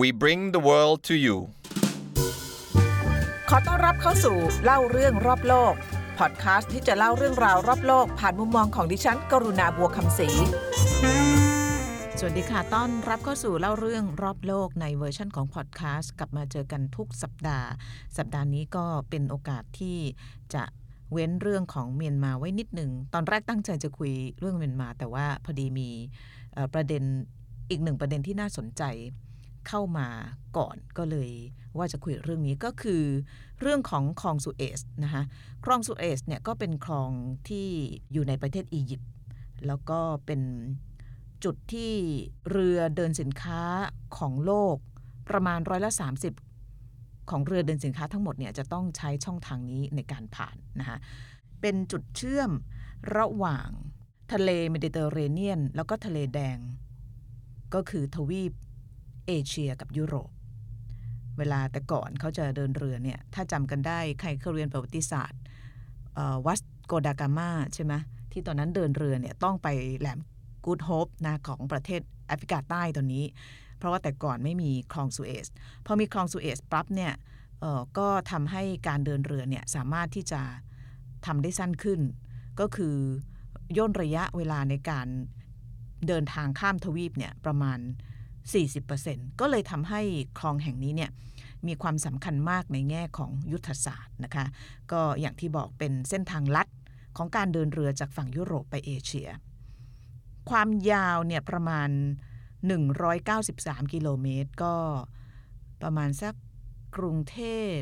We bring the world to you ขอต้อนรับเข้าสู่เล่าเรื่องรอบโลก พอดคาสต์ที่จะเล่าเรื่องราวรอบโลก ผ่านมุมมองของดิฉัน กรุณาบัวคำศรีสวัสดีค่ะ ต้อนรับเข้าสู่เล่าเรื่องรอบโลกในเวอร์ชันของพอดแคสต์กลับมาเจอกันทุกสัปดาห์ สัปดาห์นี้ก็เป็นโอกาสที่จะเว้นเรื่องของเมียนมาไว้นิดหนึ่ง ตอนแรกตั้งใจจะคุยเรื่องเมียนมา แต่ว่าพอดีมีเอ่อประเด็นอีกหนึ่งประเด็นที่น่าสนใจ เข้ามาก่อนก็เลยว่าจะคุยเรื่องนี้ก็คือเรื่องของคลองสุเอซนะคะคลองสุเอซเนี่ยก็เป็นคลองที่อยู่ในประเทศอียิปต์แล้วก็เป็นจุดที่เรือเดินสินค้าของโลกประมาณร้อยละ 30 ของเรือเดินสินค้าทั้งหมดเนี่ยจะต้องใช้ช่องทางนี้ในการผ่านนะคะเป็นจุดเชื่อมระหว่างทะเลเมดิเตอร์เรเนียน แล้วก็ทะเลแดง ก็คือทวีป เอเชียกับยุโรป เวลาแต่ก่อนเขาจะเดินเรือเนี่ย ถ้าจำกันได้ใครเคยเรียนประวัติศาสตร์วัสโกดากามาใช่ไหมที่ตอนนั้นเดินเรือเนี่ยต้องไปแหลมกูดโฮปนะของประเทศแอฟริกาใต้ตอนนี้ เพราะว่าแต่ก่อนไม่มีคลองสุเอซพอมีคลองสุเอซปั๊บเนี่ยก็ทำให้การเดินเรือเนี่ยสามารถที่จะทำได้สั้นขึ้น ก็คือย่นระยะเวลาในการเดินทางข้ามทวีปเนี่ยประมาณ 40%ก็เลยทำให้คลองแห่งนี้เนี่ยมีความสำคัญมากในแง่ของยุทธศาสตร์นะคะ ก็อย่างที่บอกเป็นเส้นทางลัดของการเดินเรือจากฝั่งยุโรปไปเอเชีย ความยาวเนี่ยประมาณ 193 กิโลเมตร ก็ประมาณสักกรุงเทพ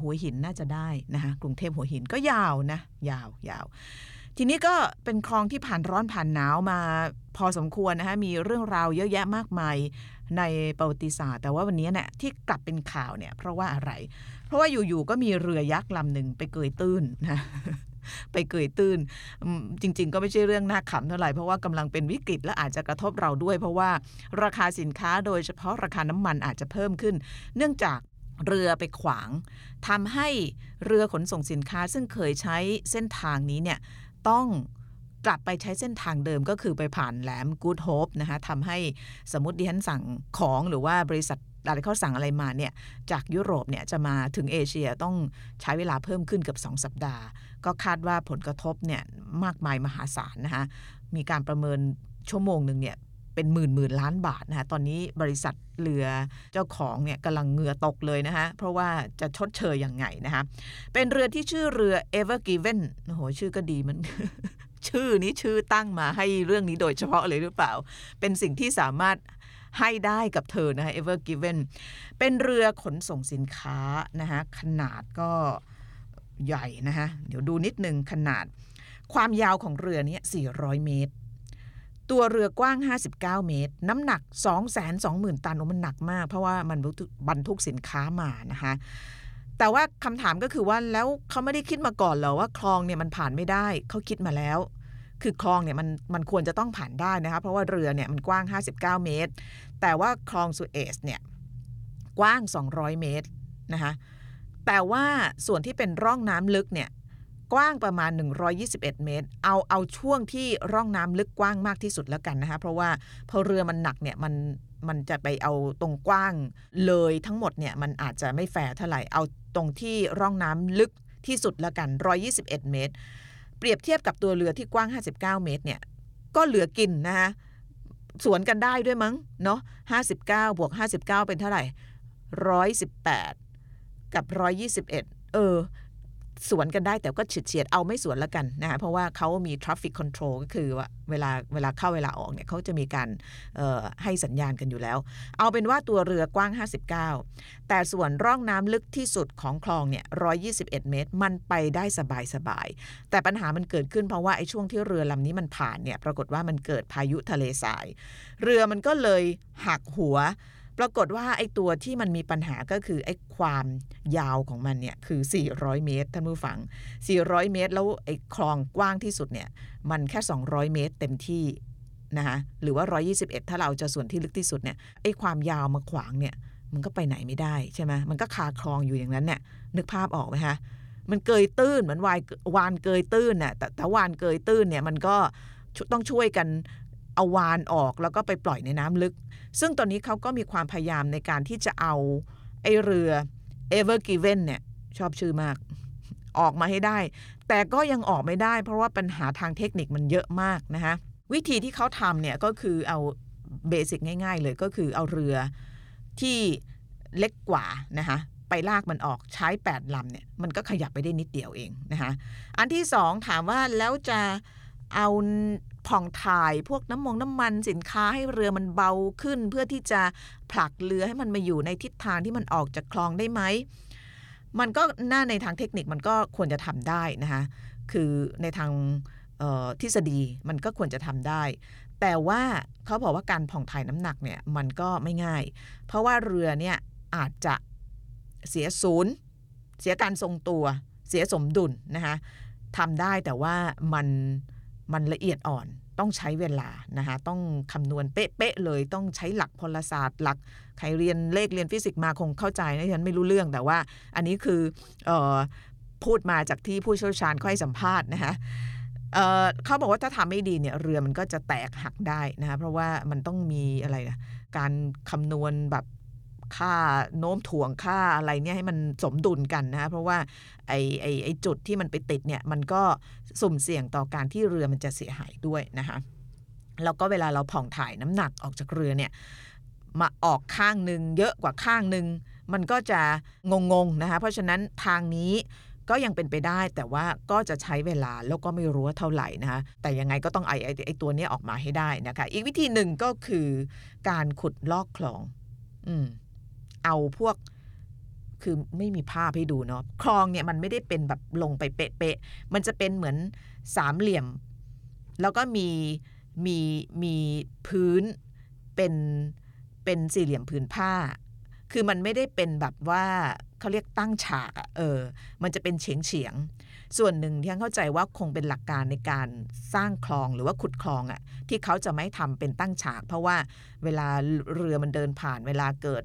หัวหินน่าจะได้นะคะกรุงเทพหัวหินก็ยาวนะ ยาวยาว ทีนี้ก็เป็นคลองที่ผ่านร้อนผ่านหนาวมาพอสมควรนะคะมีเรื่องราวเยอะแยะมากมายในประวัติศาสตร์ แต่ว่าวันนี้เนี่ยที่กลับเป็นข่าวเนี่ยเพราะว่าอะไร เพราะว่าอยู่ๆก็มีเรือยักษ์ลำหนึ่งไปเกยตื้นนะไปเกยตื้น จริง ๆ ก็ไม่ใช่เรื่องน่าขำเท่าไหร่เพราะว่ากำลังเป็นวิกฤตและอาจจะกระทบเราด้วย เพราะว่าราคาสินค้าโดยเฉพาะราคาน้ำมันอาจจะเพิ่มขึ้น เนื่องจากเรือไปขวางทำให้เรือขนส่งสินค้าซึ่งเคยใช้เส้นทางนี้เนี่ย ต้องกลับไปใช้เส้นทางเดิมก็คือไปผ่านแหลมกูดโฮปนะคะทำให้สมมติดิฉันสั่งของหรือว่าบริษัทอะไรเขาสั่งอะไรมาเนี่ยจากยุโรปเนี่ยจะมาถึงเอเชียต้องใช้เวลาเพิ่มขึ้นเกือบ2 สัปดาห์ ก็คาดว่าผลกระทบเนี่ยมากมายมหาศาลนะคะมีการประเมินชั่วโมงหนึ่งเนี่ย เป็นหมื่นหมื่นล้านบาทนะคะตอนนี้บริษัทเรือเจ้าของเนี่ยกำลังเหงื่อตกเลยนะคะเพราะว่าจะชดเชยยังไงนะคะเป็นเรือที่ชื่อเรือ Ever Given โอ้โหชื่อก็ดีมันชื่อนี้ชื่อตั้งมาให้เรื่องนี้โดยเฉพาะเลยหรือเปล่า เป็นสิ่งที่สามารถให้ได้กับเธอนะคะ Ever Given เป็นเรือขนส่งสินค้านะคะขนาดก็ใหญ่นะคะเดี๋ยวดูนิดนึงขนาด ความยาวของเรือเนี่ย400 เมตร ตัวเรือกว้าง 59 เมตร น้ำหนัก 220,000 ตันโอ้มันหนักมาก เพราะว่ามันบรรทุกสินค้ามานะคะแต่ว่าคำถามก็คือว่าแล้วเขาไม่ได้คิดมาก่อนเหรอว่าคลองเนี่ยมันผ่านไม่ได้เขาคิดมาแล้ว คือคลองเนี่ยมันมันควรจะต้องผ่านได้นะคะเพราะว่าเรือเนี่ยมันกว้าง 59 เมตร แต่ว่าคลองสุเอซเนี่ยกว้าง 200 เมตรนะคะแต่ว่าส่วนที่เป็นร่องน้ำลึกเนี่ย กว้างประมาณ 121 เมตร เอาเอาช่วงที่ร่องน้ำลึกกว้างมากที่สุดแล้วกันนะคะ เพราะว่าพอเรือมันหนักเนี่ยมันมันจะไปเอาตรงกว้างเลยทั้งหมดเนี่ยมันอาจจะไม่แฟร์เท่าไหร่เอาตรงที่ร่องน้ำลึกที่สุดแล้วกัน 121 เมตร เปรียบเทียบกับตัวเรือที่กว้าง 59 เมตรเนี่ยก็เหลือกินนะคะสวนกันได้ด้วยมั้งเนาะ59บวก59 เป็นเท่าไหร่ 118 กับ 121 เออ สวนกันได้แต่ก็เฉียดเฉียดเอาไม่สวนแล้วกันนะคะเพราะว่าเขามี traffic control ก็คือว่าเวลาเวลาเข้าเวลาออกเนี่ยเขาจะมีการให้สัญญาณกันอยู่แล้ว เอาเป็นว่าตัวเรือกว้าง 59 แต่ส่วนร่องน้ำลึกที่สุดของคลองเนี่ย 121 เมตร มันไปได้สบายๆแต่ปัญหามันเกิดขึ้นเพราะว่าไอ้ช่วงที่เรือลำนี้มันผ่านเนี่ยปรากฏว่ามันเกิดพายุทะเลทราย เรือมันก็เลยหักหัว ปรากฏว่าไอ้ตัวที่มันมีปัญหาก็คือไอ้ความยาวของมันเนี่ยคือ 400 เมตรท่านผู้ฟัง 400 เมตร แล้วไอ้คลองกว้างที่สุดเนี่ยมันแค่ 200 เมตรเต็มที่นะคะหรือว่า 121 ถ้าเราจะส่วนที่ลึกที่สุดเนี่ยไอ้ความยาวมาขวางเนี่ยมันก็ไปไหนไม่ได้ใช่ไหมมันก็คาคลองอยู่อย่างนั้นเนี่ยนึกภาพออกไหมคะมันเกยตื้นเหมือนวายวานเกยตื้นน่ะแต่แต่วานเกยตื้นเนี่ยมันก็ต้องช่วยกัน เอาวานออกแล้วก็ไปปล่อยในน้ำลึก ซึ่งตอนนี้เขาก็มีความพยายามในการที่จะเอาไอเรือ Ever Given เนี่ยชอบชื่อมาก ออกมาให้ได้ แต่ก็ยังออกไม่ได้ เพราะว่าปัญหาทางเทคนิคมันเยอะมากนะคะวิธีที่เขาทำเนี่ยก็คือเอาเบสิกง่าย ๆ เลยก็คือเอาเรือที่เล็กกว่านะคะไปลากมันออกใช้ 8 ลำเนี่ยมันก็ขยับไปได้นิดเดียวเองนะคะอันที่สองถามว่าแล้วจะ เอาผ่องถ่ายพวกน้ำมงน้ำมันสินค้าให้เรือมันเบาขึ้น เพื่อที่จะผลักเรือให้มันมาอยู่ในทิศทางที่มันออกจากคลองได้ไหม มันก็หน้าในทางเทคนิคมันก็ควรจะทำได้นะคะคือในทางทฤษฎีมันก็ควรจะทำได้ แต่ว่าเขาบอกว่าการผ่องถ่ายน้ำหนักเนี่ยมันก็ไม่ง่าย เพราะว่าเรือเนี่ยอาจจะเสียศูนย์ เสียการทรงตัว เสียสมดุลนะคะทำได้แต่ว่ามัน มันละเอียดอ่อนต้องใช้เวลานะคะต้องคำนวณเป๊ะๆเลยต้องใช้หลักพลศาสตร์หลักใครเรียนเลขเรียนฟิสิกส์มาคงเข้าใจนะฉันไม่รู้เรื่องแต่ว่า อันนี้คือออพูดมาจากที่ผู้เชี่ยวชาญค่อยสัมภาษณ์นะคะเเขาบอกว่าถ้าทำไม่ดีเนี่ยเรือมันก็จะแตกหักได้นะคะเพราะว่ามันต้องมีอะไรนะการคำนวณแบบ ค่าโน้มถ่วงค่าอะไรเนี่ยให้มันสมดุลกันนะเพราะว่าไอ้ไอ้ไอ้จุดที่มันไปติดเนี่ยมันก็สุ่มเสี่ยงต่อการที่เรือมันจะเสียหายด้วยนะคะแล้วก็เวลาเราผ่องถ่ายน้ำหนักออกจากเรือเนี่ยมาออกข้างหนึ่งเยอะกว่าข้างหนึ่งมันก็จะงงๆนะคะเพราะฉะนั้นทางนี้ก็ยังเป็นไปได้แต่ว่าก็จะใช้เวลาแล้วก็ไม่รู้ว่าเท่าไหร่นะคะแต่ยังไงก็ต้องไอไอไอตัวนี้ออกมาให้ได้นะคะ อีกวิธีหนึ่งก็คือการขุดลอกคลอง อืม เอาพวกคือไม่มีภาพให้ดูเนาะคลองเนี่ยมันไม่ได้เป็นแบบลงไปเป๊ะๆมันจะเป็นเหมือนสามเหลี่ยม แล้วก็มีมีมีพื้นเป็นเป็นสี่เหลี่ยมพื้นผ้า คือมันไม่ได้เป็นแบบว่าเขาเรียกตั้งฉากอะเออ มันจะเป็นเฉียงเฉียง ส่วนหนึ่งที่เข้าใจว่าคงเป็นหลักการในการสร้างคลองหรือว่าขุดคลองอะที่เขาจะไม่ทำเป็นตั้งฉาก เพราะว่าเวลาเรือมันเดินผ่านเวลาเกิด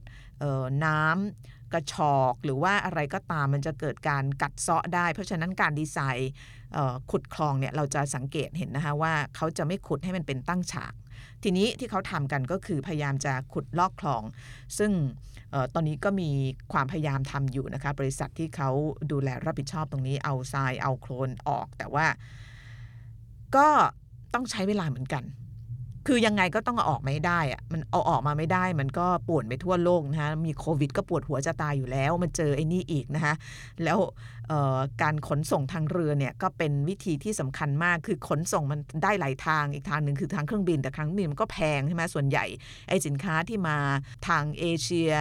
น้ำกระชอกหรือว่าอะไรก็ตามมันจะเกิดการกัดเซาะได้ เพราะฉะนั้นการดีไซน์ขุดคลองเนี่ยเราจะสังเกตเห็นนะคะว่าเขาจะไม่ขุดให้มันเป็นตั้งฉาก ทีนี้ที่เขาทำกันก็คือพยายามจะขุดลอกคลอง ซึ่ง ตอนนี้ก็มีความพยายามทำอยู่นะคะ บริษัทที่เขาดูแลรับผิดชอบตรงนี้เอาทรายเอาโคลนออก แต่ว่าก็ต้องใช้เวลาเหมือนกัน คือยังไงก็ต้องเอาออกไม่ได้อะมันเอาออกมาไม่ได้ มันก็ปวนไปทั่วโลกนะคะมีโควิด ก็ปวดหัวจะตายอยู่แล้ว มันเจอไอ้นี่อีกนะคะแล้วการขนส่งทางเรือเนี่ยก็เป็นวิธีที่สำคัญมาก คือขนส่งมันได้หลายทาง อีกทางหนึ่งคือทางเครื่องบิน แต่ครั้งบินมันก็แพงใช่ไหมส่วนใหญ่ ไอ้สินค้าที่มาทางเอเชีย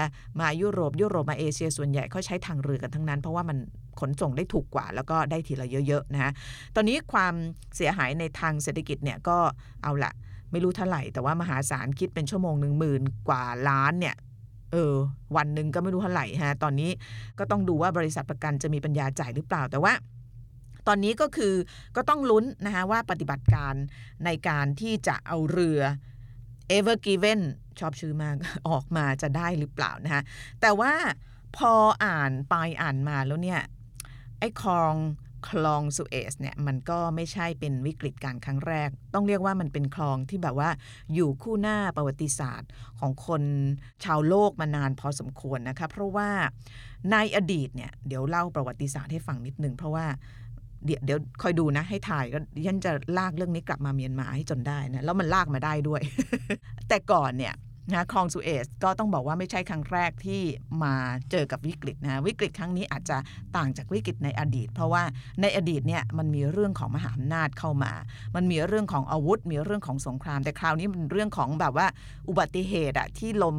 มายุโรป ยุโรปมาเอเชีย ส่วนใหญ่เขาใช้ทางเรือกันทั้งนั้น เพราะว่ามันขนส่งได้ถูกกว่า แล้วก็ได้ทีละเยอะๆนะคะตอนนี้ความเสียหายในทางเศรษฐกิจเนี่ยก็เอาละ ไม่รู้เท่าไหร่ แต่ว่ามหาศาลคิดเป็นชั่วโมงหนึ่งหมื่นกว่าล้านเนี่ยเออวันหนึ่งก็ไม่รู้เท่าไหร่ฮะตอนนี้ก็ต้องดูว่าบริษัทประกันจะมีปัญญาจ่ายหรือเปล่าแต่ว่า ตอนนี้ก็คือก็ต้องลุ้นนะคะว่าปฏิบัติการในการที่จะเอาเรือ Ever Given ชอบชื่อมากออกมาจะได้หรือเปล่านะคะแต่ว่าพออ่านไปอ่านมาแล้วเนี่ยไอ้คลอง คลองสุเอซเนี่ยมันก็ไม่ใช่เป็นวิกฤตการครั้งแรก ต้องเรียกว่ามันเป็นคลองที่แบบว่าอยู่คู่หน้าประวัติศาสตร์ของคนชาวโลกมานานพอสมควรนะคะเพราะว่าในอดีตเนี่ยเดี๋ยวเล่าประวัติศาสตร์ให้ฟังนิดนึงเพราะว่าเดี๋ยวเดี๋ยวคอยดูนะให้ถ่ายก็ยันจะลากเรื่องนี้กลับมาเมียนมาให้จนได้นะแล้วมันลากมาได้ด้วย แต่ก่อนเนี่ย นะคลองสุเอซก็ต้องบอกว่าไม่ใช่ครั้งแรกที่มาเจอกับวิกฤตนะวิกฤตครั้งนี้อาจจะต่างจากวิกฤตในอดีต เพราะว่าในอดีตเนี่ยมันมีเรื่องของมหาอำนาจเข้ามา มันมีเรื่องของอาวุธ มีเรื่องของสงคราม แต่คราวนี้มันเรื่องของแบบว่าอุบัติเหตุอะที่ลม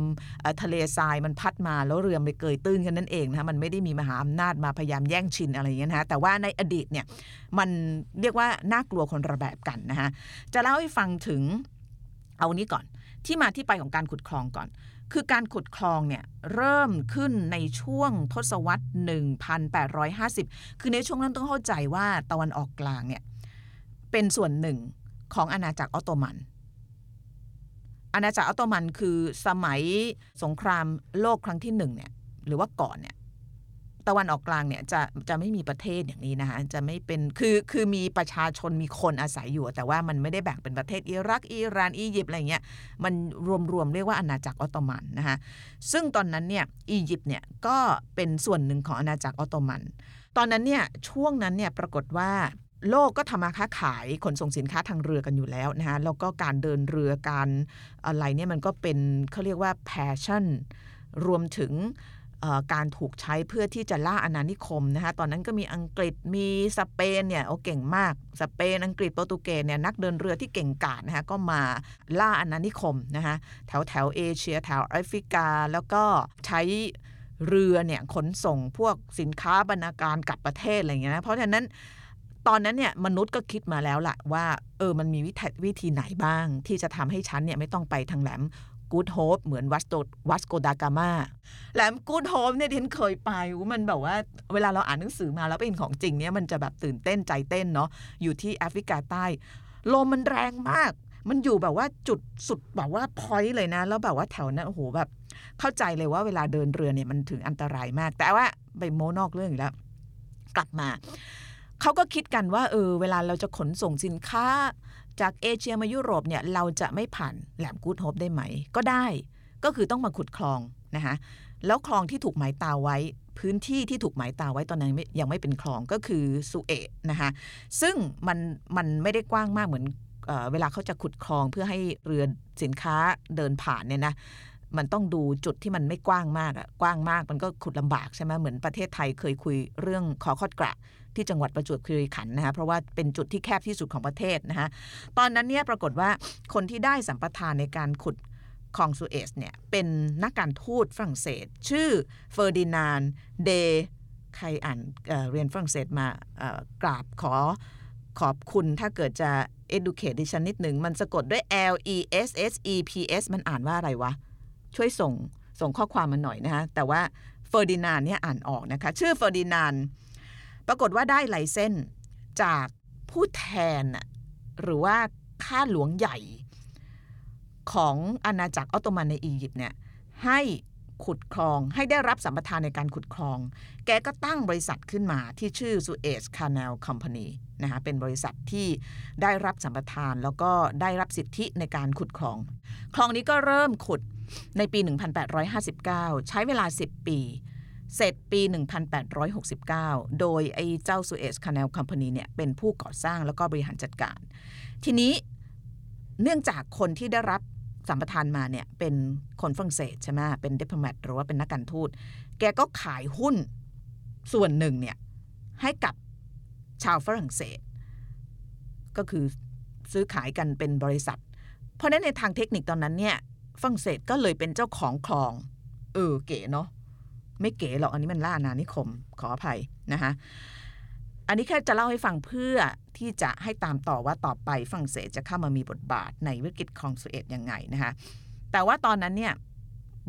ทะเลทรายมันพัดมาแล้วเรือไปเกยตื้นกันนั่นเองนะมันไม่ได้มีมหาอำนาจมาพยายามแย่งชินอะไรอย่างเงี้ยนะแต่ว่าในอดีตเนี่ยมันเรียกว่าน่ากลัวคนระแบบกันนะคะจะเล่าให้ฟังถึงเอานี้ก่อน ที่มาที่ไปของการขุดคลองก่อน คือการขุดคลองเนี่ยเริ่มขึ้นในช่วงทศวรรษ 1850 คือในช่วงนั้นต้องเข้าใจว่าตะวันออกกลางเนี่ยเป็นส่วนหนึ่งของอาณาจักรออตโตมันอาณาจักรออตโตมันคือสมัยสงครามโลกครั้งที่หนึ่งเนี่ยหรือว่าก่อนเนี่ย ตะวันออกกลางเนี่ยจะจะไม่มีประเทศอย่างนี้นะคะจะไม่เป็นคือคือมีประชาชนมีคนอาศัยอยู่ แต่ว่ามันไม่ได้แบ่งเป็นประเทศอิรักอิหร่านอียิปต์อะไรเงี้ยมันรวมๆเรียกว่าอาณาจักรออตโตมันนะคะซึ่งตอนนั้นเนี่ยอียิปต์เนี่ยก็เป็นส่วนหนึ่งของอาณาจักรออตโตมัน ตอนนั้นเนี่ยช่วงนั้นเนี่ยปรากฏว่าโลกก็ทำมาค้าขายขนส่งสินค้าทางเรือกันอยู่แล้วนะคะแล้วก็การเดินเรือการอะไรเนี่ยมันก็เป็นเขาเรียกว่า passion รวมถึง การถูกใช้เพื่อที่จะล่าอาณานิคมนะคะตอนนั้นก็มีอังกฤษมีสเปนเนี่ยโอ้เก่งมากสเปนอังกฤษโปรตุเกสเนี่ยนักเดินเรือที่เก่งกาจนะคะก็มาล่าอาณานิคมนะคะแถวแถวเอเชียแถวแอฟริกา แล้วก็ใช้เรือเนี่ยขนส่งพวกสินค้าบรรณาการกลับประเทศอะไรเงี้ยนะเพราะฉะนั้นตอนนั้นเนี่ยมนุษย์ก็คิดมาแล้วล่ะว่าเออมันมีวิธีวิธีไหนบ้าง ที่จะทำให้ฉันเนี่ยไม่ต้องไปทางแหลม กูดโฮปเหมือนวัสโตวัสโกดากามาแหลมกูดโฮปเนี่ยที่นเคยไปมันแบบว่าเวลาเราอ่านหนังสือมาแล้วเป็นของจริงเนี่ยมันจะแบบตื่นเต้นใจเต้นเนาะอยู่ที่แอฟริกาใต้ลมมันแรงมาก มันอยู่แบบว่าจุดสุดแบบว่า point เลยนะ แล้วแบบว่าแถวนั้นโอ้โหแบบ เข้าใจเลยว่าเวลาเดินเรือเนี่ยมันถึงอันตรายมาก แต่ว่าไปโม้นอกเรื่องอีกแล้ว กลับมา เขาก็คิดกันว่า เออ เวลาเราจะขนส่งสินค้า จากเอเชียมายุโรปเนี่ยเราจะไม่ผ่านแหลมกูดโฮปได้ไหม ก็ได้ก็คือต้องมาขุดคลองนะคะแล้วคลองที่ถูกหมายตาไว้ พื้นที่ที่ถูกหมายตาไว้ตอนนั้นยังไม่เป็นคลองก็คือสุเอะนะคะซึ่งมันมันไม่ได้กว้างมากเหมือนเอเวลาเขาจะขุดคลองเพื่อให้เรือสินค้าเดินผ่านเนี่ยนะ มันต้องดูจุดที่มันไม่กว้างมากอะกว้างมากมันก็ขุดลำบากใช่ไหมเหมือนประเทศไทยเคยคุยเรื่องคอคอดกระที่จังหวัดประจวบคีรีขันธ์นะคะเพราะว่าเป็นจุดที่แคบที่สุดของประเทศนะคะตอนนั้นเนี่ยปรากฏว่าคนที่ได้สัมปทานในการขุดคลองสุเอซเนี่ยเป็นนักการทูตฝรั่งเศส ชื่อเฟอร์ดินานเดใครอ่านเเรียนฝรั่งเศสมากราบขอขอบคุณถ้าเกิดจะ educate ดิฉันนิดหนึ่ง มันสะกดด้วย L E S S E P S มันอ่านว่าอะไรวะ ช่วยส่งส่งข้อความมาหน่อยนะคะแต่ว่าเฟอร์ดินานเนี่ยอ่านออกนะคะ ชื่อเฟอร์ดินานปรากฏว่าได้ license จากผู้แทน หรือว่าข้าหลวงใหญ่ ของอาณาจักรออตโตมันในอียิปต์เนี่ยให้ขุดคลองให้ได้รับสัมปทานในการขุดคลอง แกก็ตั้งบริษัทขึ้นมาที่ชื่อ Suez Canal Company นะคะเป็นบริษัทที่ได้รับสัมปทานแล้วก็ได้รับสิทธิในการขุดคลอง คลองนี้ก็เริ่มขุด ในปี 1859 ใช้เวลา 10 ปี เสร็จปี 1869 โดยไอ้เจ้า Suez Canal Company เนี่ยเป็นผู้ก่อสร้างแล้วก็บริหารจัดการ ทีนี้เนื่องจากคนที่ได้รับสัมปทานมาเนี่ยเป็นคนฝรั่งเศสใช่ไหมเป็นเดิปโมตหรือว่าเป็นนักการทูต แกก็ขายหุ้นส่วนหนึ่งเนี่ยให้กับชาวฝรั่งเศส ก็คือซื้อขายกันเป็นบริษัท เพราะนั้นในทางเทคนิคตอนนั้นเนี่ย ฝรั่งเศสก็เลยเป็นเจ้าของคลอง เออเก๋เนาะไม่เก๋หรอกอันนี้มันล่านานิคม ขออภัยนะคะอันนี้แค่จะเล่าให้ฟังเพื่อที่จะให้ตามต่อว่าต่อไปฝรั่งเศสจะเข้ามามีบทบาทในวิกฤตคลองสุเอตยังไงนะคะแต่ว่าตอนนั้นเนี่ย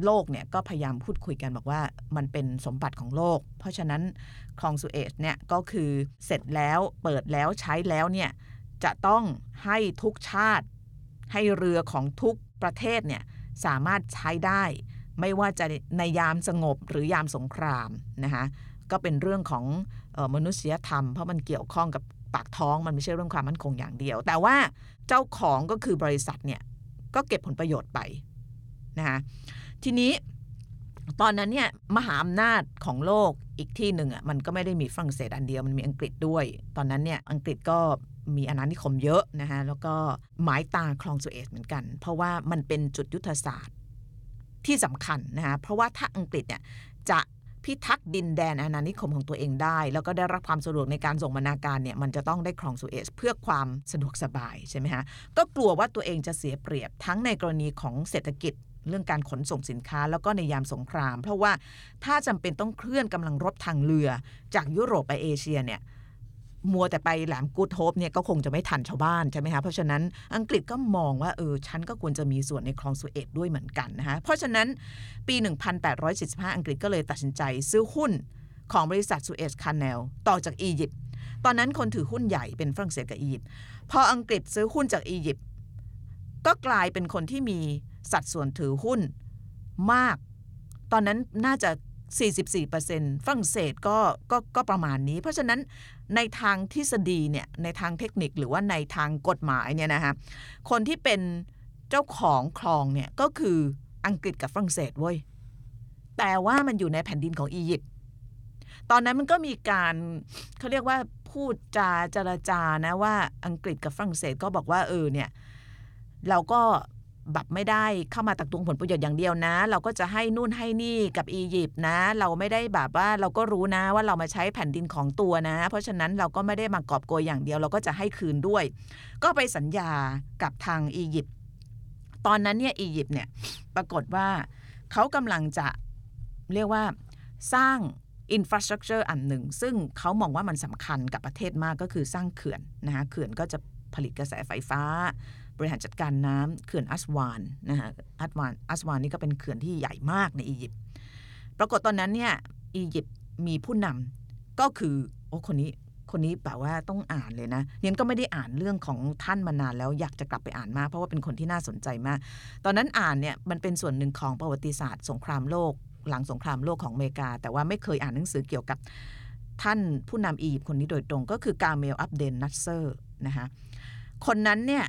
โลกเนี่ยก็พยายามพูดคุยกันบอกว่ามันเป็นสมบัติของโลก เพราะฉะนั้นคลองสุเอตเนี่ยก็คือเสร็จแล้วเปิดแล้วใช้แล้วเนี่ยจะต้องให้ทุกชาติ ให้เรือของทุกประเทศเนี่ย สามารถใช้ได้ไม่ว่าจะในยามสงบหรือยามสงครามนะคะก็เป็นเรื่องของออมนุษยธรรม เพราะมันเกี่ยวข้องกับปากท้องมันไม่ใช่เรื่องความมั่นคงอย่างเดียว แต่ว่าเจ้าของก็คือบริษัทเนี่ยก็เก็บผลประโยชน์ไปนะคะทีนี้ตอนนั้นเนี่ยมหาอำนาจของโลกอีกที่หนึ่งอะมันก็ไม่ได้มีฝรั่งเศสอันเดียวมันมีอังกฤษด้วย ตอนนั้นเนี่ยอังกฤษก็ มีอาณานิคมเยอะนะคะแล้วก็หมายตาคลองสุเอตเหมือนกัน เพราะว่ามันเป็นจุดยุทธศาสตร์ที่สำคัญนะคะเพราะว่าถ้าอังกฤษเนี่ยจะพิทักษ์ดินแดนอาณานิคมของตัวเองได้ แล้วก็ได้รับความสะดวกในการส่งบรรณาการเนี่ยมันจะต้องได้ครองสุเอซเพื่อความสะดวกสบายใช่ไหมคะก็กลัวว่าตัวเองจะเสียเปรียบทั้งในกรณีของเศรษฐกิจเรื่องการขนส่งสินค้าแล้วก็ในยามสงคราม เพราะว่าถ้าจำเป็นต้องเคลื่อนกำลังรบทางเรือจากยุโรปไปเอเชียเนี่ย มัวแต่ไปแหลมกูดโฮปเนี่ยก็คงจะไม่ทันชาวบ้านใช่ไหมคะเพราะฉะนั้นอังกฤษก็มองว่าเออฉันก็ควรจะมีส่วนในคลองสุเอตด้วยเหมือนกันนะคะเพราะฉะนั้นปี 1875 อังกฤษก็เลยตัดสินใจซื้อหุ้นของบริษัทสุเอตคานาลต่อจากอียิปต์ตอนนั้นคนถือหุ้นใหญ่เป็นฝรั่งเศสกับอียิปต์พออังกฤษซื้อหุ้นจากอียิปต์ก็กลายเป็นคนที่มีสัดส่วนถือหุ้นมาก ตอนนั้นน่าจะ 44%ฝรั่งเศสก็ก็ก็ประมาณนี้ เพราะฉะนั้น ในทางทฤษฎีเนี่ยในทางเทคนิคหรือว่าในทางกฎหมายเนี่ยนะคะคนที่เป็นเจ้าของคลองเนี่ยก็คืออังกฤษกับฝรั่งเศสเว้ยแต่ว่ามันอยู่ในแผ่นดินของอียิปต์ตอนนั้นมันก็มีการเขาเรียกว่าพูดจาจรจานะว่าอังกฤษกับฝรั่งเศสก็บอกว่าเออเนี่ยเราก็ แบบไม่ได้เข้ามาตักตวงผลประโยชน์อย่างเดียวนะ เราก็จะให้นู่นให้นี่กับอียิปต์นะ เราไม่ได้แบบว่าเราก็รู้นะว่าเรามาใช้แผ่นดินของตัวนะ เพราะฉะนั้นเราก็ไม่ได้มากอบโกยอย่างเดียว เราก็จะให้คืนด้วย ก็ไปสัญญากับทางอียิปต์ตอนนั้นเนี่ยอียิปต์เนี่ยปรากฏว่าเขากำลังจะเรียกว่าสร้างอินฟราสตรักเจอร์อันหนึ่ง ซึ่งเขามองว่ามันสำคัญกับประเทศมากก็คือสร้างเขื่อนนะคะเขื่อนก็จะผลิตกระแสไฟฟ้า บริหารจัดการน้ำเขื่อนอัสวานนะคะอัสวานอัสวานนี่ก็เป็นเขื่อนที่ใหญ่มากในอียิปต์ปรากฏตอนนั้นเนี่ยอียิปต์มีผู้นำก็คือโอ้คนนี้คนนี้แบบว่าต้องอ่านเลยนะเนียนก็ไม่ได้อ่านเรื่องของท่านมานานแล้วอยากจะกลับไปอ่านมาก เพราะว่าเป็นคนที่น่าสนใจมาก ตอนนั้นอ่านเนี่ยมันเป็นส่วนหนึ่งของประวัติศาสตร์ สงครามโลก หลังสงครามโลกของอเมริกา แต่ว่าไม่เคยอ่านหนังสือเกี่ยวกับท่านผู้นำอียิปต์คนนี้โดยตรงก็คือกาเมลอับเดนนัสเซอร์นะคะคนนั้นเนี่ย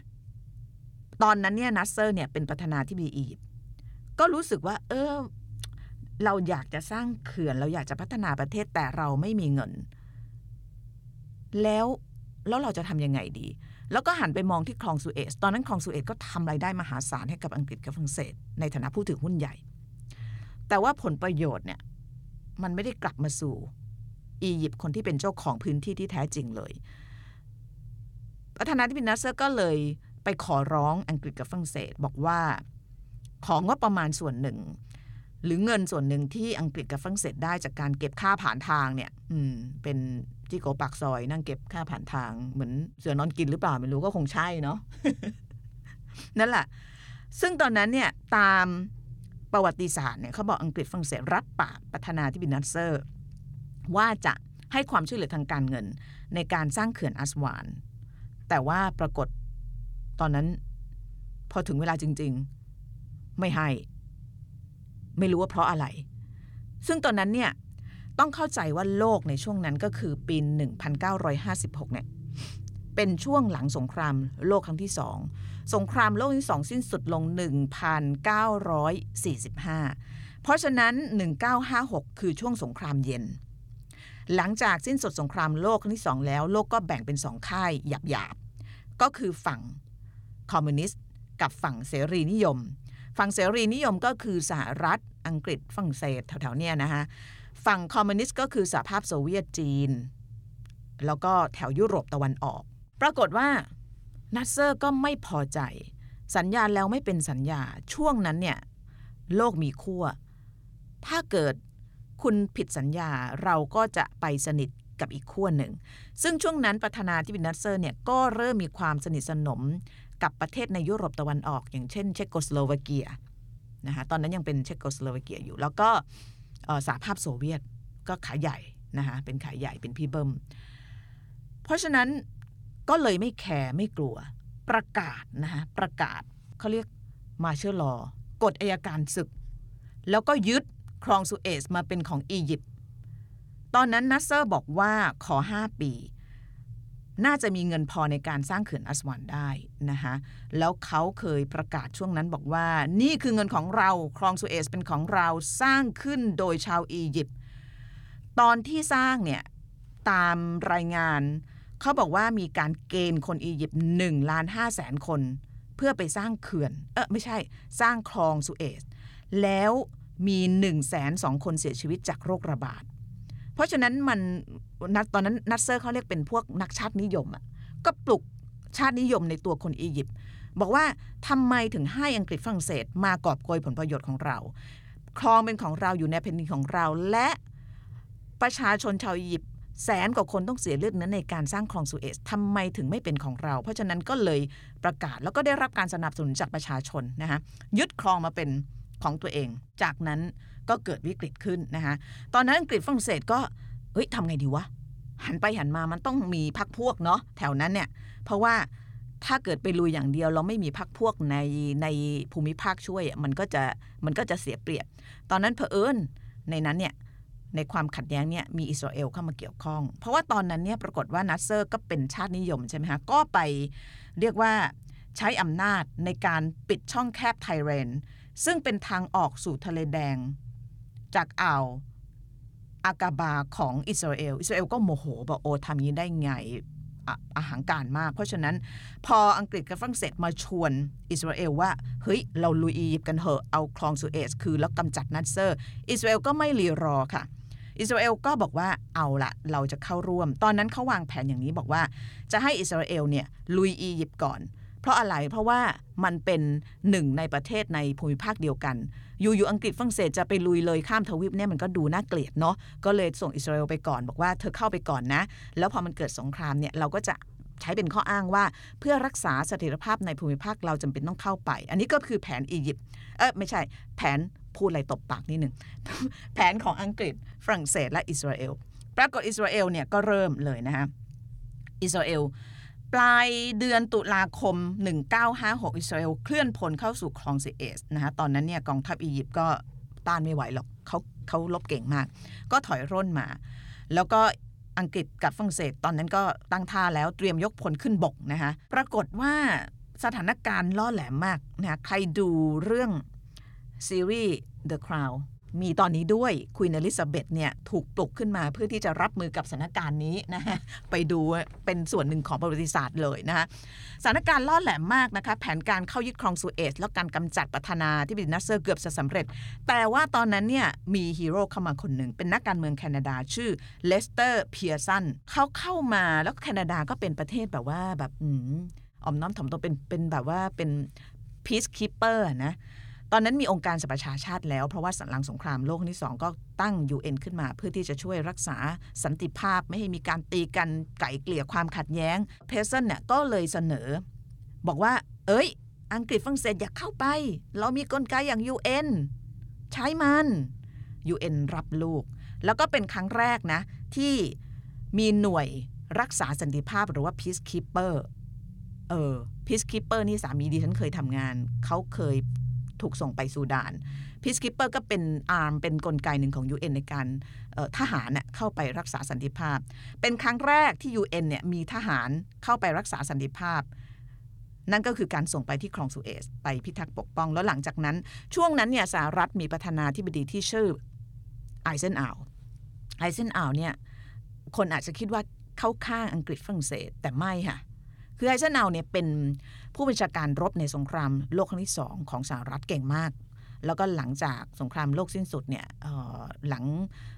ตอนนั้นเนี่ยนัสเซอร์เนี่ยเป็นประธานาธิบดีอียิปต์ก็รู้สึกว่า เออ เราอยากจะสร้างเขื่อน เราอยากจะพัฒนาประเทศแต่เราไม่มีเงิน แล้วแล้วเราจะทำยังไงดี แล้วก็หันไปมองที่คลองสุเอซตอนนั้นคลองสุเอซก็ทำรายได้มหาศาลให้กับอังกฤษกับฝรั่งเศส ในฐานะผู้ถือหุ้นใหญ่ แต่ว่าผลประโยชน์เนี่ย มันไม่ได้กลับมาสู่อียิปต์คนที่เป็นเจ้าของพื้นที่ที่แท้จริงเลยประธานาธิบดีนัสเซอร์ก็เลย ไปขอร้องอังกฤษกับฝรั่งเศสบอกว่า ของงบประมาณส่วนหนึ่ง หรือเงินส่วนหนึ่งที่อังกฤษกับฝรั่งเศสได้จากการเก็บค่าผ่านทางเนี่ย อืม เป็นจิโกปากซอยนั่งเก็บค่าผ่านทางเหมือนเสือนอนกินหรือเปล่าไม่รู้ก็คงใช่เนาะนั่นแหละ ซึ่งตอนนั้นเนี่ยตามประวัติศาสตร์เนี่ยเขาบอกอังกฤษฝรั่งเศสรับปากประธานาธิบดีนัสเซอร์ ว่าจะให้ความช่วยเหลือทางการเงินในการสร้างเขื่อนอัสวาน แต่ว่าปรากฏ ตอนนั้น พอถึงเวลาจริง ๆ ไม่ให้ ไม่รู้ว่าเพราะอะไร ซึ่งตอนนั้นเนี่ยต้องเข้าใจว่าโลกในช่วงนั้นก็คือปี 1956 เนี่ย เป็นช่วงหลังสงครามโลกครั้งที่สองสงครามโลกที่สองสิ้นสุดลง 1945 เพราะฉะนั้น 1956 คือช่วงสงครามเย็น หลังจากสิ้นสุดสงครามโลกครั้งที่สองแล้ว โลกก็แบ่งเป็นสองค่ายหยาบๆ ก็คือฝั่ง คอมมิวนิสต์กับฝั่งเสรีนิยม ฝั่งเสรีนิยมก็คือสหรัฐอังกฤษฝรั่งเศสแถวๆเนี้ยนะคะฝั่งคอมมิวนิสต์ก็คือสหภาพโซเวียตจีน แล้วก็แถวยุโรปตะวันออก ปรากฏว่านัสเซอร์ก็ไม่พอใจ สัญญาแล้วไม่เป็นสัญญาช่วงนั้นเนี่ยโลกมีขั้วถ้าเกิดคุณผิดสัญญาเราก็จะไปสนิทกับอีกขั้วหนึ่ง ซึ่งช่วงนั้นประธานาธิบดีนัสเซอร์เนี่ยก็เริ่มมีความสนิทสนม กับประเทศในยุโรปตะวันออก อย่างเช่น เชโกสโลวาเกียนะคะตอนนั้นยังเป็นเชโกสโลวาเกียอยู่ แล้วก็สหภาพโซเวียตก็ขายใหญ่นะคะเป็นขายใหญ่เป็นพี่เบิ้มเพราะฉะนั้นก็เลยไม่ care ไม่กลัวประกาศนะคะประกาศเขาเรียก martial law กฎอัยการศึก แล้วก็ยึดคลองสุเอซมาเป็นของอียิปต์ตอนนั้นนัสเซอร์บอกว่าขอ 5 ปี น่าจะมีเงินพอในการสร้างเขื่อนอัสวานได้นะคะแล้วเขาเคยประกาศช่วงนั้นบอกว่า นี่คือเงินของเราคลองสุเอซเป็นของเราสร้างขึ้นโดยชาวอียิปต์ตอนที่สร้างเนี่ยตามรายงานเขาบอกว่ามีการเกณฑ์คนอียิปต์1ล้าน5แสนคน เพื่อไปสร้างเขื่อน เออไม่ใช่สร้างคลองสุเอซแล้วมี1นึ่งแสนสองคนเสียชีวิตจากโรคระบาด เพราะฉะนั้นมันนัตอนนั้นนัทเซอร์เขาเรียกเป็นพวกนักชาตินิยมอะก็ปลุกชาตินิยมในตัวคนอียิปต์บอกว่าทำไมถึงให้อังกฤษฝรั่งเศส มากอบโกยผลประโยชน์ของเรา คลองเป็นของเราอยู่ในแผ่นดินของเราและประชาชนชาวอียิปต์แสนกว่าคนต้องเสียเลือดนั้นในการสร้างคลองสุเอซทำไมถึงไม่เป็นของเรา เพราะฉะนั้นก็เลยประกาศแล้วก็ได้รับการสนับสนุนจากประชาชนนะคะยึดคลองมาเป็น ของตัวเอง จากนั้นก็เกิดวิกฤตขึ้นนะคะตอนนั้นอังกฤษฝรั่งเศสก็เฮ้ยทำไงดีวะหันไปหันมามันต้องมีพักพวกเนาะแถวนั้นเนี่ยเพราะว่าถ้าเกิดไปลุยอย่างเดียว เราไม่มีพักพวกในในภูมิภาคช่วยมันก็จะมันก็จะเสียเปรียบ ตอนนั้นเพอเอิญในนั้นเนี่ยในความขัดแย้งเนี่ยมีอิสราเอลเข้ามาเกี่ยวข้อง เพราะว่าตอนนั้นเนี่ยปรากฏว่านัสเซอร์ก็เป็นชาตินิยมใช่ไหมคะก็ไปเรียกว่าใช้อำนาจในการปิดช่องแคบไทแรน ซึ่งเป็นทางออกสู่ทะเลแดง จากอ่าวอากาบาของอิสราเอล อิสราเอลก็โมโหบอกโอ้ทำอย่างนี้ได้ไงอหังการมาก เพราะฉะนั้นพออังกฤษกับฝรั่งเศสมาชวนอิสราเอลว่า เฮ้ย เราลุยอียิปต์กันเถอะเอาคลองสุเอซคืนแล้วกำจัดนัสเซอร์ อิสราเอลก็ไม่รีรอค่ะ อิสราเอลก็บอกว่าเอาละเราจะเข้าร่วม ตอนนั้นเขาวางแผนอย่างนี้บอกว่า จะให้อิสราเอลเนี่ยลุยอียิปต์ก่อน เพราะอะไรเพราะว่ามันเป็นหนึ่งในประเทศในภูมิภาคเดียวกัน อยู่ๆอังกฤษฝรั่งเศสจะไปลุยเลยข้ามทวีปเนี่ยมันก็ดูน่าเกลียดเนาะก็เลยส่งอิสราเอลไปก่อน บอกว่าเธอเข้าไปก่อนนะ แล้วพอมันเกิดสงครามเนี่ยเราก็จะใช้เป็นข้ออ้างว่าเพื่อรักษาเสถียรภาพในภูมิภาคเราจำเป็นต้องเข้าไป อันนี้ก็คือแผนอียิปต์เออไม่ใช่แผนพูดอะไรตบปากนิดหนึ่งแผนของอังกฤษฝรั่งเศสและอิสราเอลปรากฏอิสราเอลเนี่ยก็เริ่มเลยนะคะอิสราเอล ปลายเดือนตุลาคม 1956 อิสราเอลเคลื่อนพลเข้าสู่คลองซีเอสนะคะตอนนั้นเนี่ยกองทัพอียิปต์ก็ต้านไม่ไหวหรอกเขาเขาลบเก่งมาก ก็ถอยร่นมา แล้วก็อังกฤษกับฝรั่งเศสตอนนั้นก็ตั้งท่าแล้วเตรียมยกพลขึ้นบกนะคะปรากฏว่าสถานการณ์ล่อแหลมมากนะคะใครดูเรื่องซีรีส์ The Crown มีตอนนี้ด้วย Queen Elizabeth เนี่ยถูกปลุกขึ้นมาเพื่อที่จะรับมือกับสถานการณ์นี้นะฮะไปดูเป็นส่วนหนึ่งของประวัติศาสตร์เลยนะคะสถานการณ์ล่อแหลมมากนะคะแผนการเข้ายึดครองสุเอซแล้วการกำจัดประธานาธิบดีนัสเซอร์เกือบจะสำเร็จ แต่ว่าตอนนั้นเนี่ยมีฮีโร่เข้ามาคนหนึ่งเป็นนักการเมืองแคนาดาชื่อเลสเตอร์เพียร์สันเขาเข้ามาแล้วแคนาดาก็เป็นประเทศแบบว่าแบบอืมอมน้อมถ่อมตนเป็นเป็นแบบว่าเป็น peacekeeper นะ ตอนนั้นมีองค์การสหประชาชาติแล้ว เพราะว่าสันหลังสงครามโลกครั้งที่สองก็ตั้ง UN ขึ้นมาเพื่อที่จะช่วยรักษาสันติภาพไม่ให้มีการตีกันไก่เกลี่ยความขัดแย้งเพสเซนเนี่ยก็เลยเสนอ บอกว่า เอ้ย อังกฤษฝรั่งเศสอย่าเข้าไป เรามีกลไกอย่าง UN ใช้มัน UN รับลูก แล้วก็เป็นครั้งแรกนะ ที่มีหน่วยรักษาสันติภาพหรือว่า peacekeeper เออ peacekeeper นี่สามีดิฉันเคยทำงาน เขาเคย ถูกส่งไปซูดาน peacekeeper ก็เป็นอาร์มเป็นนกลไกหนึ่งของ UN ในการทหารเน่ยเข้าไปรักษาสันติภาพ เป็นครั้งแรกที่ UN เนี่ยมีทหารเข้าไปรักษาสันติภาพ นั่นก็คือการส่งไปที่คลองสุเอซไปพิทักษ์ปกป้อง แล้วหลังจากนั้น ช่วงนั้นเนี่ยสหรัฐมีประธานาธิบดีที่ชื่อไอเซนอาวไอเซนอาวเนี่ยคนอาจจะคิดว่าเข้าข้างอังกฤษฝรั่งเศสแต่ไม่ค่ะ คือไอเซนเอาเนี่ยเป็นผู้บัญชาการรบในสงครามโลกครั้งที่สองของสหรัฐเก่งมาก แล้วก็หลังจากสงครามโลกสิ้นสุดเนี่ยหลัง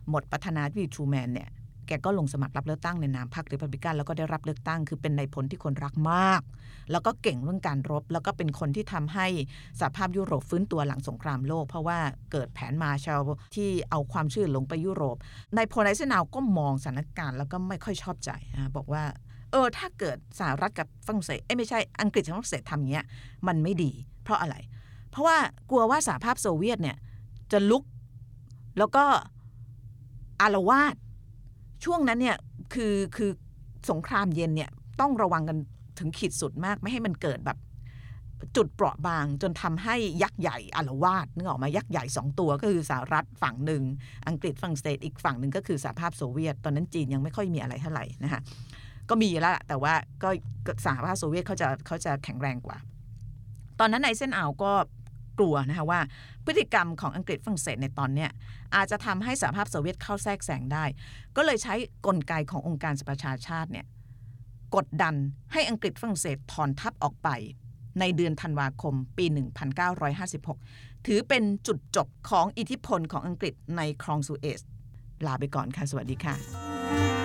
หมดประธานาธิบดีทรูแมนเนี่ยแกก็ลงสมัครรับเลือกตั้งในนามพรรคริพับลิกันแล้วก็ได้รับเลือกตั้งคือเป็นนายพลที่คนรักมาก แล้วก็เก่งเรื่องการรบ แล้วก็เป็นคนที่ทำให้สหภาพยุโรปฟื้นตัวหลังสงครามโลก เพราะว่าเกิดแผนมาชลล์ที่เอาความช่วยเหลือลงไปยุโรปนายพลไอเซนาวก็มองสถานการณ์แล้วก็ไม่ค่อยชอบใจบอกว่า เออถ้าเกิดสหรัฐกับฝรั่งเศสเอไม่ใช่อังกฤษกับฝรั่งเศสทำอย่างเงี้ยมันไม่ดี เพราะอะไร เพราะว่ากลัวว่าสหภาพโซเวียตเนี่ยจะลุกแล้วก็อารวาสช่วงนั้นเนี่ยคือคือสงครามเย็นเนี่ยต้องระวังกันถึงขีดสุดมากไม่ให้มันเกิดแบบจุดเปราะบางจนทำให้ยักษ์ใหญ่อารวาสนึกออกมายักษ์ใหญ่สองตัวก็คือสหรัฐฝั่งหนึ่ง อังกฤษฝรั่งเศสอีกฝั่งหนึ่งก็คือสหภาพโซเวียต ตอนนั้นจีนยังไม่ค่อยมีอะไรเท่าไหร่นะคะ ก็มีแล้วแต่ว่าก็สหภาพโซเวียตเขาจะเขาจะแข็งแรงกว่า ตอนนั้นในเส้นอ่าวก็กลัวนะคะว่าพฤติกรรมของอังกฤษฝรั่งเศสในตอนเนี้ยอาจจะทำให้สหภาพโซเวียตเข้าแทรกแซงได้ ก็เลยใช้กลไกขององค์การสหประชาชาติเนี่ยกดดันให้อังกฤษฝรั่งเศสถอนทัพออกไป ในเดือนธันวาคมปี 1956 ถือเป็นจุดจบของอิทธิพลของอังกฤษในคลองสุเอซลาไปก่อนค่ะ สวัสดีค่ะ